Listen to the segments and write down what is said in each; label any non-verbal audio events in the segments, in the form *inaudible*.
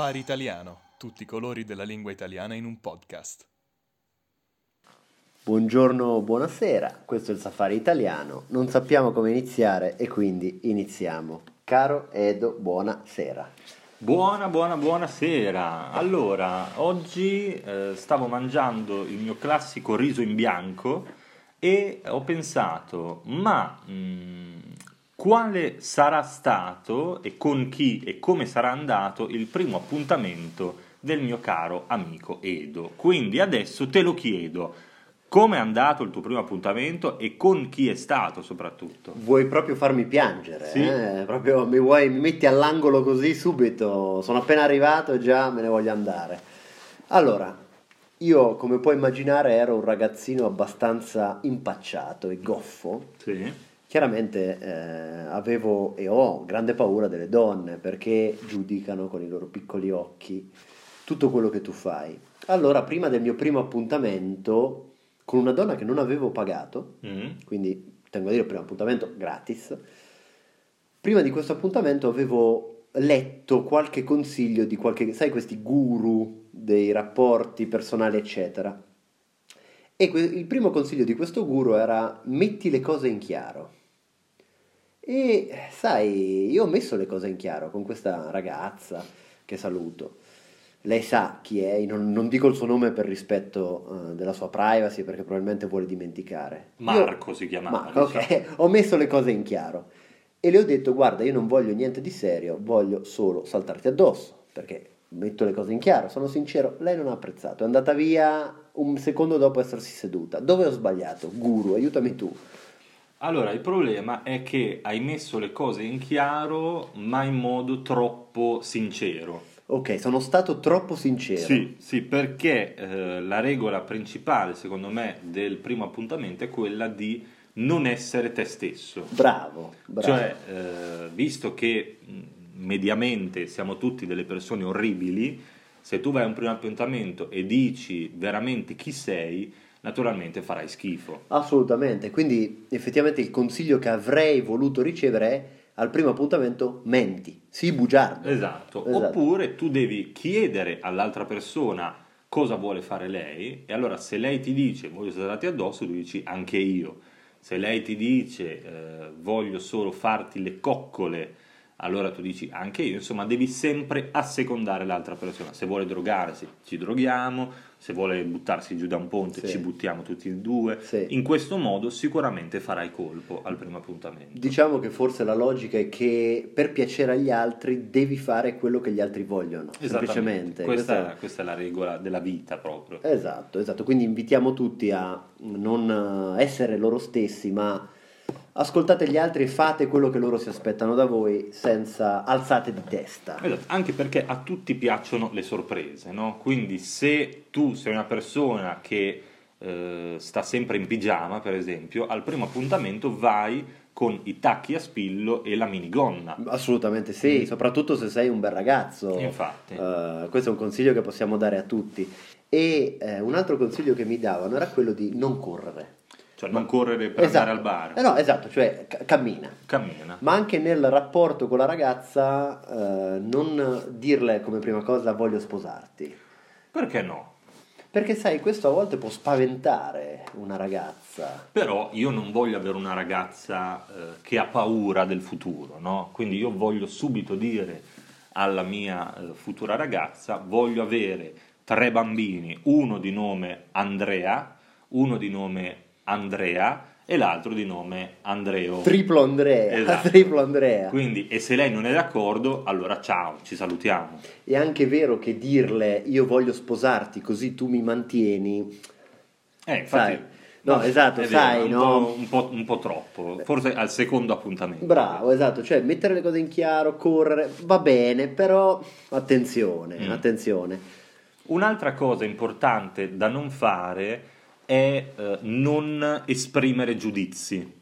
Safari Italiano, tutti i colori della lingua italiana in un podcast. Buongiorno, buonasera, questo è il Safari Italiano, non sappiamo come iniziare e quindi iniziamo. Caro Edo, buonasera. Buona, buona, buonasera. Allora, oggi eh, stavo mangiando il mio classico riso in bianco e ho pensato, ma mh, quale sarà stato e con chi e come sarà andato il primo appuntamento del mio caro amico Edo? Quindi adesso te lo chiedo. Come è andato il tuo primo appuntamento e con chi è stato soprattutto? Vuoi proprio farmi piangere? Sì. eh? Proprio mi, vuoi, mi metti all'angolo così subito? Sono appena arrivato e già me ne voglio andare. Allora, io come puoi immaginare ero un ragazzino abbastanza impacciato e goffo. Sì. Chiaramente eh, avevo e ho grande paura delle donne perché giudicano con i loro piccoli occhi tutto quello che tu fai. Allora, prima del mio primo appuntamento con una donna che non avevo pagato, Mm. quindi tengo a dire primo appuntamento gratis, prima di questo appuntamento avevo letto qualche consiglio di qualche, sai, questi guru dei rapporti personali, eccetera. E il primo consiglio di questo guru era metti le cose in chiaro. E sai, io ho messo le cose in chiaro con questa ragazza che saluto. Lei sa chi è, non, non dico il suo nome per rispetto eh, della sua privacy perché probabilmente vuole dimenticare. Io- Marco si chiamava. Marco, ok, *laughs* ho messo le cose in chiaro e le ho detto guarda io non voglio niente di serio, voglio solo saltarti addosso perché metto le cose in chiaro, sono sincero, lei non ha apprezzato, è andata via un secondo dopo essersi seduta. Dove ho sbagliato? Guru, aiutami tu. Allora, il problema è che hai messo le cose in chiaro, ma in modo troppo sincero. Ok, sono stato troppo sincero. Sì, sì, perché eh, la regola principale, secondo me, del primo appuntamento è quella di non essere te stesso. Bravo, bravo. Cioè, eh, visto che mh, mediamente siamo tutti delle persone orribili, se tu vai a un primo appuntamento e dici veramente chi sei, naturalmente farai schifo. Assolutamente, quindi effettivamente il consiglio che avrei voluto ricevere è al primo appuntamento menti, sii bugiardo. Esatto. Esatto. Oppure tu devi chiedere all'altra persona cosa vuole fare lei e allora se lei ti dice voglio saltarti addosso, tu dici anche io. Se lei ti dice eh, voglio solo farti le coccole, allora tu dici anche io. Insomma, devi sempre assecondare l'altra persona. Se vuole drogarsi, ci droghiamo. Se vuole buttarsi giù da un ponte, Sì. ci buttiamo tutti e due. Sì. In questo modo sicuramente farai colpo al primo appuntamento. Diciamo che forse la logica è che per piacere agli altri devi fare quello che gli altri vogliono, semplicemente. Questa, Questa- questa è la regola della vita proprio. Esatto, esatto. Quindi invitiamo tutti a non essere loro stessi, ma ascoltate gli altri e fate quello che loro si aspettano da voi senza alzate di testa. Esatto, anche perché a tutti piacciono le sorprese, no? Quindi se tu sei una persona che eh, sta sempre in pigiama, per esempio, al primo appuntamento vai con i tacchi a spillo e la minigonna. Assolutamente sì, soprattutto se sei un bel ragazzo. Infatti. Eh, questo è un consiglio che possiamo dare a tutti. E eh, un altro consiglio che mi davano era quello di non correre. Cioè non correre per Esatto. andare al bar. Eh no, esatto, cioè ca- cammina. Cammina. Ma anche nel rapporto con la ragazza, eh, non dirle come prima cosa voglio sposarti. Perché no? Perché sai, questo a volte può spaventare una ragazza. Però io non voglio avere una ragazza eh, che ha paura del futuro, no? Quindi io voglio subito dire alla mia eh, futura ragazza, voglio avere tre bambini, uno di nome Andrea, uno di nome Andrea e l'altro di nome Andreo. Triplo Andrea, *laughs* Esatto. triplo Andrea. Quindi, e se lei non è d'accordo, allora ciao, ci salutiamo. È anche vero che dirle io voglio sposarti così tu mi mantieni. Eh, infatti, Sai. No, esatto, vero, sai, un no? po', un, po', un po' troppo, forse al secondo appuntamento. Bravo, esatto, cioè mettere le cose in chiaro, correre, va bene, però attenzione, Mm. attenzione. Un'altra cosa importante da non fare è eh, non esprimere giudizi.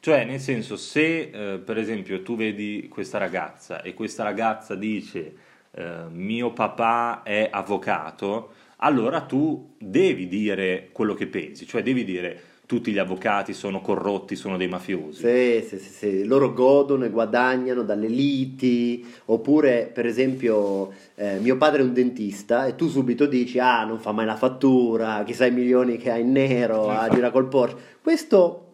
Cioè, nel senso, se eh, per esempio tu vedi questa ragazza e questa ragazza dice eh, mio papà è avvocato, allora tu devi dire quello che pensi, cioè devi dire tutti gli avvocati sono corrotti, sono dei mafiosi. Sì, sì, sì, sì. loro godono e guadagnano dalle liti, oppure per esempio eh, mio padre è un dentista e tu subito dici ah non fa mai la fattura, chissà i milioni che ha in nero, ah, gira col Porsche. Questo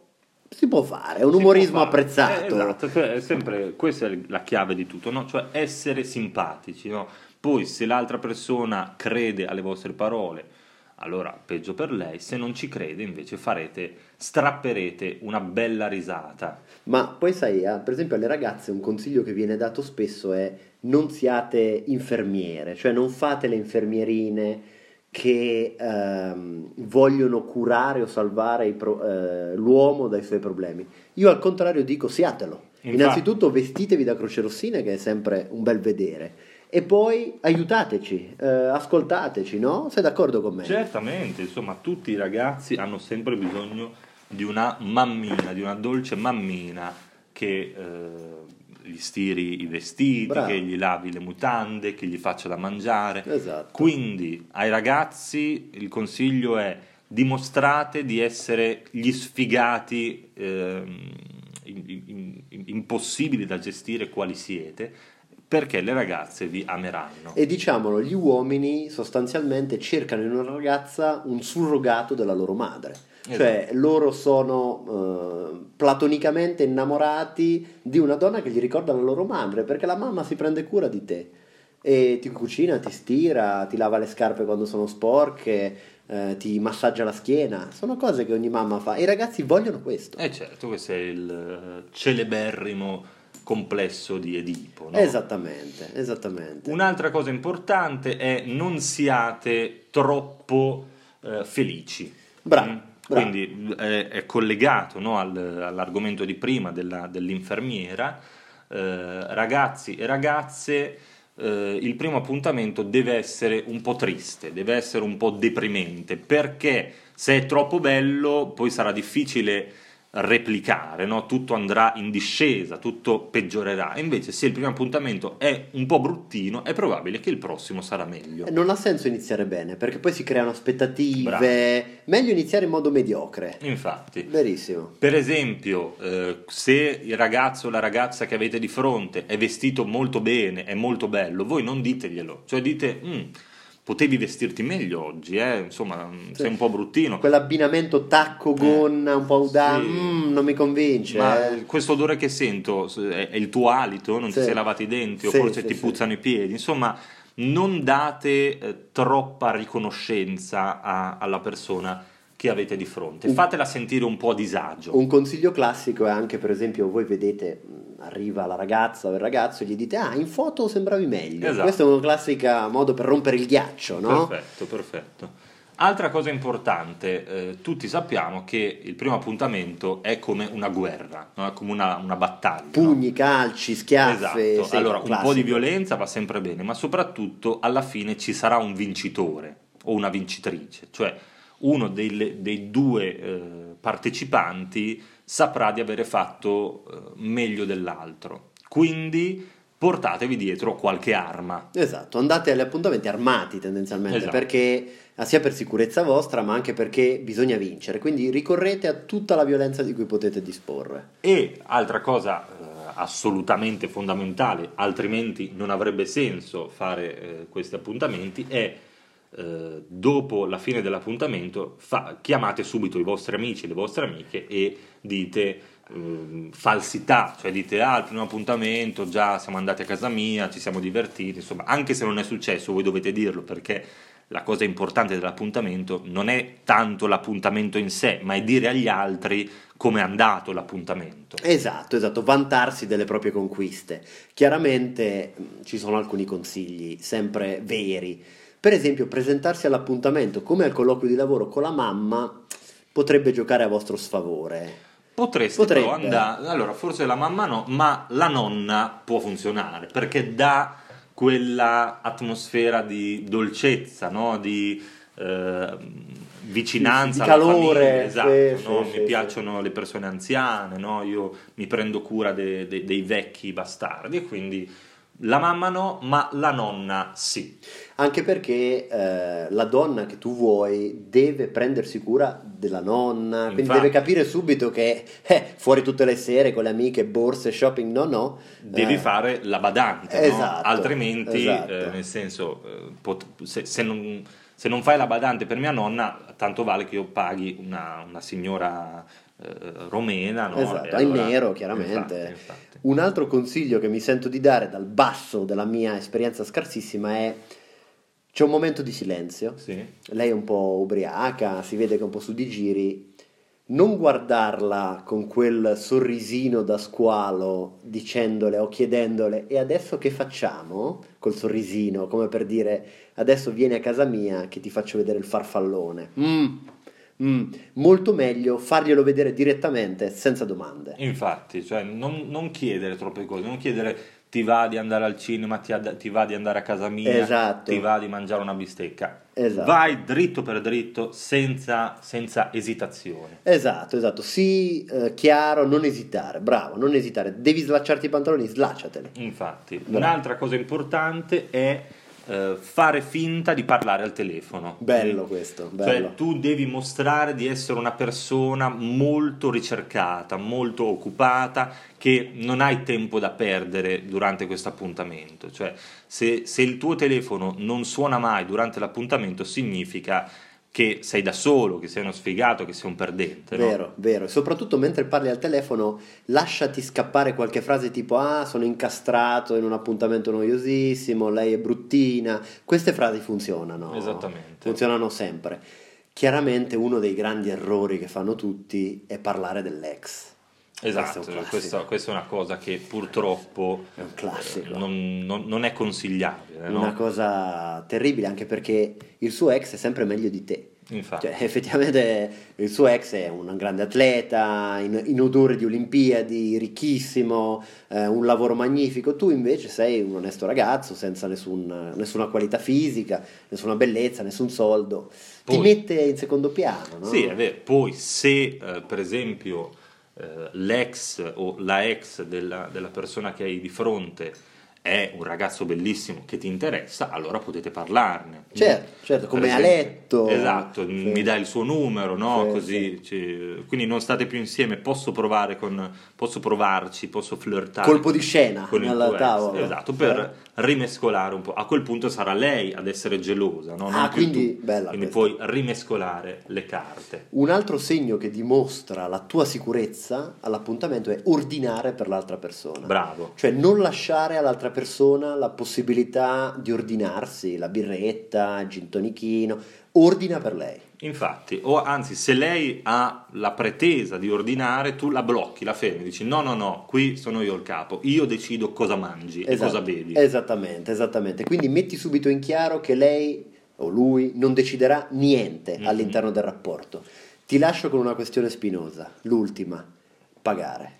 si può fare, è un Si umorismo apprezzato. Eh, esatto, cioè, è sempre, questa è la chiave di tutto, no? cioè essere simpatici. no? Poi se l'altra persona crede alle vostre parole, allora peggio per lei, se non ci crede invece farete, strapperete una bella risata. Ma poi sai, eh, per esempio alle ragazze un consiglio che viene dato spesso è non siate infermiere, cioè non fate le infermierine che ehm, vogliono curare o salvare pro- eh, l'uomo dai suoi problemi. Io al contrario dico siatelo. Infatti. Innanzitutto vestitevi da croce rossine che è sempre un bel vedere e poi aiutateci, eh, ascoltateci, no? Sei d'accordo con me? Certamente, insomma, tutti i ragazzi hanno sempre bisogno di una mammina, di una dolce mammina che eh, gli stiri i vestiti, Bravo. che gli lavi le mutande, che gli faccia da mangiare. Esatto. Quindi ai ragazzi il consiglio è dimostrate di essere gli sfigati in- in- in- impossibili da gestire quali siete, perché le ragazze vi ameranno. E diciamolo, gli uomini sostanzialmente cercano in una ragazza un surrogato della loro madre. Cioè, loro sono eh, platonicamente innamorati di una donna che gli ricorda la loro madre, perché la mamma si prende cura di te. E ti cucina, ti stira, ti lava le scarpe quando sono sporche, eh, ti massaggia la schiena. Sono cose che ogni mamma fa. E i ragazzi vogliono questo. Eh certo, questo è il eh, celeberrimo complesso di Edipo. no? Esattamente, esattamente. Un'altra cosa importante è non siate troppo eh, felici. Bravo, Mm? Quindi eh, è collegato no, al- all'argomento di prima della- dell'infermiera. Eh, ragazzi e ragazze, eh, il primo appuntamento deve essere un po' triste, deve essere un po' deprimente, perché se è troppo bello poi sarà difficile replicare, no? tutto andrà in discesa, tutto peggiorerà. Invece se il primo appuntamento è un po' bruttino, è probabile che il prossimo sarà meglio. Non ha senso iniziare bene perché poi si creano aspettative. Bravo. Meglio iniziare in modo mediocre. Infatti. Verissimo. Per esempio, eh, se il ragazzo o la ragazza che avete di fronte è vestito molto bene, è molto bello, voi non diteglielo, cioè dite, "Mm, potevi vestirti meglio oggi, eh? insomma, mm, sei un po' bruttino. Quell'abbinamento tacco-gonna un po' da... Sì. "Mm, non mi convince. Ma eh." questo odore che sento è, il tuo alito? Non Sì. ti sei lavato i denti? Sì, o forse sì, ti sì. puzzano i piedi? Insomma, non date eh, troppa riconoscenza a- alla persona che avete di fronte. Un- Fatela sentire un po' a disagio. Un consiglio classico è anche, per esempio, voi vedete, arriva la ragazza o il ragazzo e gli dite, ah, in foto sembravi meglio. Esatto. Questo è un classico modo per rompere il ghiaccio, no? Perfetto, perfetto. Altra cosa importante, eh, tutti sappiamo che il primo appuntamento è come una guerra, no? è come una, una battaglia. no? Pugni, calci, schiaffe. Esatto, sì, allora un classico. po' di violenza va sempre bene, ma soprattutto alla fine ci sarà un vincitore o una vincitrice, cioè uno dei, dei due eh, partecipanti saprà di avere fatto eh, meglio dell'altro. Quindi portatevi dietro qualche arma. Esatto, andate agli appuntamenti armati tendenzialmente, Esatto. perché ah, sia per sicurezza vostra, ma anche perché bisogna vincere. Quindi ricorrete a tutta la violenza di cui potete disporre. E altra cosa eh, assolutamente fondamentale, altrimenti non avrebbe senso fare eh, questi appuntamenti, è eh, dopo la fine dell'appuntamento fa- chiamate subito i vostri amici, le vostre amiche e dite ehm, falsità, cioè dite ah il primo appuntamento, già siamo andati a casa mia, ci siamo divertiti, insomma anche se non è successo voi dovete dirlo perché la cosa importante dell'appuntamento non è tanto l'appuntamento in sé, ma è dire agli altri come è andato l'appuntamento. Esatto, esatto, vantarsi delle proprie conquiste. Chiaramente mh, ci sono alcuni consigli, sempre veri. Per esempio, presentarsi all'appuntamento come al colloquio di lavoro con la mamma potrebbe giocare a vostro sfavore. Potreste Potrebbe. però andare, allora forse la mamma no, ma la nonna può funzionare perché dà quella atmosfera di dolcezza, no? di eh, vicinanza Di alla calore, famiglia, esatto, sì, no? sì, mi sì, piacciono le persone anziane, no? io mi prendo cura de- de- dei vecchi bastardi e quindi La mamma no, ma la nonna sì. Anche perché eh, la donna che tu vuoi deve prendersi cura della nonna, quindi Infatti. deve capire subito che eh, fuori tutte le sere con le amiche, borse, shopping, no, no. Devi eh, fare la badante, no? Esatto, altrimenti, esatto. eh, nel senso, eh, pot- se, se non, se non fai la badante per mia nonna, tanto vale che io paghi una, una signora eh, romena, no? Esatto, E in allora- nero chiaramente. Infatti, infatti. Un altro consiglio che mi sento di dare dal basso della mia esperienza scarsissima è c'è un momento di silenzio. Sì. Lei è un po' ubriaca, si vede che è un po' su di giri. Non guardarla con quel sorrisino da squalo dicendole o chiedendole e adesso che facciamo? Col sorrisino, come per dire adesso vieni a casa mia che ti faccio vedere il farfallone. Mm, mm. Molto meglio farglielo vedere direttamente senza domande. Infatti, cioè non, non chiedere troppe cose, non chiedere ti va di andare al cinema, ti, ad- ti va di andare a casa mia, Esatto. ti va di mangiare una bistecca. Esatto. Vai dritto per dritto, senza, senza esitazione. Esatto, esatto, sii eh, chiaro, non esitare, bravo, non esitare. Devi slacciarti i pantaloni, slacciateli. Infatti, Bravo. un'altra cosa importante è eh, fare finta di parlare al telefono. Bello questo, bello. Cioè, tu devi mostrare di essere una persona molto ricercata, molto occupata, che non hai tempo da perdere durante questo appuntamento. Cioè, se, se il tuo telefono non suona mai durante l'appuntamento, significa che sei da solo, che sei uno sfigato, che sei un perdente. no? Vero, vero. E soprattutto mentre parli al telefono, lasciati scappare qualche frase tipo: Ah, sono incastrato in un appuntamento noiosissimo, lei è bruttina. Queste frasi funzionano. Esattamente. Funzionano sempre. Chiaramente uno dei grandi errori che fanno tutti è parlare dell'ex. Esatto, Questo è un classico. questa, è una cosa che purtroppo È eh, non, non- non è consigliabile. no? Una cosa terribile anche perché il suo ex è sempre meglio di te. Infatti. Cioè, *laughs* effettivamente il suo ex è un grande atleta, in, in odore di Olimpiadi, ricchissimo, eh, un lavoro magnifico. Tu invece sei un onesto ragazzo senza nessun- nessuna qualità fisica, nessuna bellezza, nessun soldo. Ti Poi- mette in secondo piano, no? Sì, è vero. Poi se eh, per esempio eh, l'ex o la ex della, della persona che hai di fronte è un ragazzo bellissimo che ti interessa, allora potete parlarne. Certo, certo, come esempio- letto. Esatto, Sì. mi dai il suo numero, no? Sì, Così, ci- quindi non state più insieme, posso provare con, posso provarci, posso flirtare. Colpo di scena con ex. tavola. Esatto, per rimescolare un po'. A quel punto sarà lei ad essere gelosa, no? Non Ah, più quindi- tu. bella Quindi questa. puoi rimescolare le carte. Un altro segno che dimostra la tua sicurezza all'appuntamento è ordinare per l'altra persona. Bravo. Cioè non lasciare all'altra persona la possibilità di ordinarsi la birretta, il gin tonichino, ordina per lei. Infatti, o anzi, se lei ha la pretesa di ordinare, tu la blocchi, la fermi, dici no, no, no, qui sono io il capo, io decido cosa mangi e Esatto, cosa bevi. Esattamente, esattamente. Quindi metti subito in chiaro che lei o lui non deciderà niente Mhm. all'interno del rapporto. Ti lascio con una questione spinosa, l'ultima, pagare.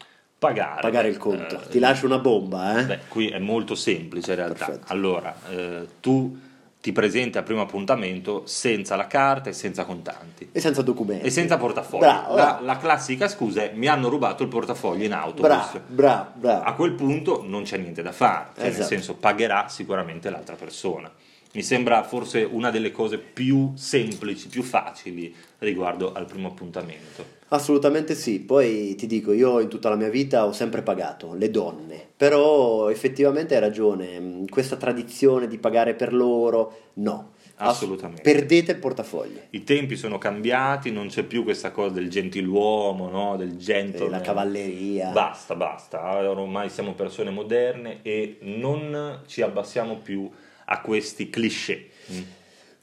Pagare. Pagare il conto. Eh, Ti lascio una bomba, eh? Beh, qui è molto semplice in realtà. Perfetto. Allora, eh, tu ti presenti al primo appuntamento senza la carta e senza contanti. E senza documenti. E senza portafoglio. Bravo, la, la classica scusa è mi hanno rubato il portafoglio in autobus. Bravo, bravo, bravo. A quel punto non c'è niente da fare, cioè nel Esatto. senso pagherà sicuramente l'altra persona. Mi sembra forse una delle cose più semplici, più facili riguardo al primo appuntamento. Assolutamente sì, poi ti dico, io in tutta la mia vita ho sempre pagato le donne, però effettivamente hai ragione, mh, questa tradizione di pagare per loro, no. Ass- Assolutamente. Perdete il portafoglio, I tempi sono cambiati, non c'è più questa cosa del gentiluomo, no? del gentleman. la cavalleria. Basta, basta, ormai siamo persone moderne e non ci abbassiamo più a questi cliché. Mm.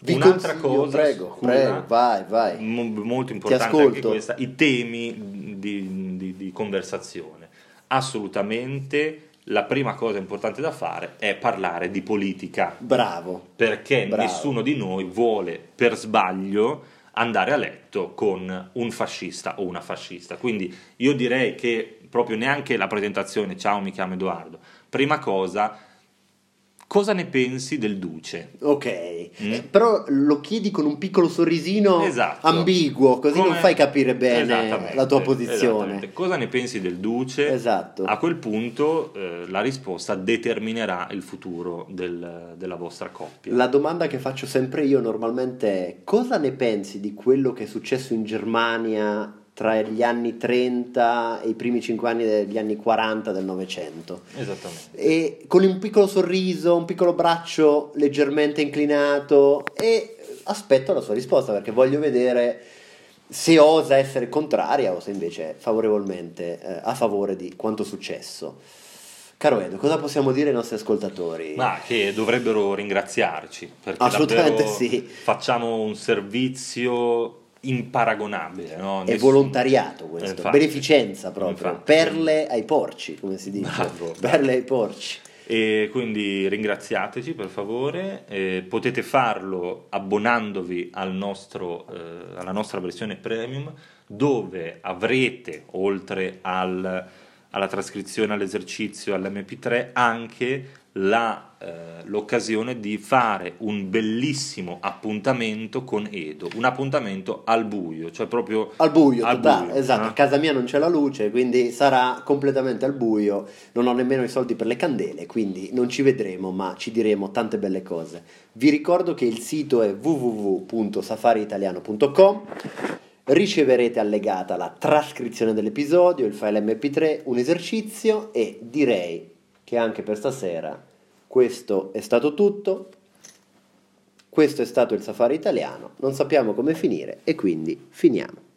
Vi Un'altra cosa, prego, scusa, prego, vai, vai. mo- molto importante anche questa, i temi di, di- di conversazione. Assolutamente la prima cosa importante da fare è parlare di politica Bravo, perché Bravo. nessuno di noi vuole per sbaglio andare a letto con un fascista o una fascista. Quindi io direi che proprio neanche la presentazione, ciao mi chiamo Edoardo, prima cosa cosa ne pensi del Duce? Ok, Mm. Eh, però lo chiedi con un piccolo sorrisino Esatto. ambiguo, così non Come- fai capire bene la tua posizione. Cosa ne pensi del Duce? Esatto. A quel punto eh, la risposta determinerà il futuro del- della vostra coppia. La domanda che faccio sempre io normalmente è cosa ne pensi di quello che è successo in Germania tra gli anni 30 e i primi 5 anni degli anni 40 del Novecento? Esattamente. E con un piccolo sorriso, un piccolo braccio leggermente inclinato e aspetto la sua risposta perché voglio vedere se osa essere contraria o se invece è favorevolmente eh, a favore di quanto successo. Caro Edo, cosa possiamo dire ai nostri ascoltatori? Ma che dovrebbero ringraziarci perché Assolutamente sì. facciamo un servizio imparagonabile. No? È Nessun- volontariato questo, Infatti. beneficenza proprio, Infatti. perle ai porci, come si dice, Bravo, perle ai porci. E quindi ringraziateci per favore, Eh, potete farlo abbonandovi al nostro, eh, alla nostra versione premium dove avrete oltre al- alla trascrizione, all'esercizio, all'MP3 anche la, eh, l'occasione di fare un bellissimo appuntamento con Edo, un appuntamento al buio, cioè proprio Al buio, Al totale, buio, esatto, eh? a casa mia non c'è la luce, quindi sarà completamente al buio, non ho nemmeno i soldi per le candele, quindi non ci vedremo, ma ci diremo tante belle cose. Vi ricordo che il sito è www.safariitaliano.com, riceverete allegata la trascrizione dell'episodio, il file MP3, un esercizio e direi che anche per stasera questo è stato tutto. Questo è stato il Safari italiano, non sappiamo come finire e quindi finiamo.